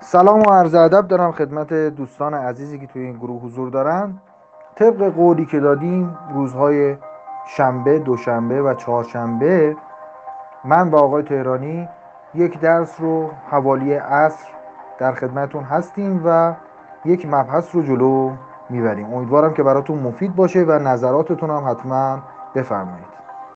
سلام و عرض ادب دارم خدمت دوستان عزیزی که توی این گروه حضور دارن. طبق قولی که دادیم روزهای شنبه، دوشنبه و چهارشنبه من و آقای تهرانی یک درس رو حوالی عصر در خدمتون هستیم و یک مبحث رو جلو می‌بریم. امیدوارم که براتون مفید باشه و نظراتتون هم حتما بفرمایید.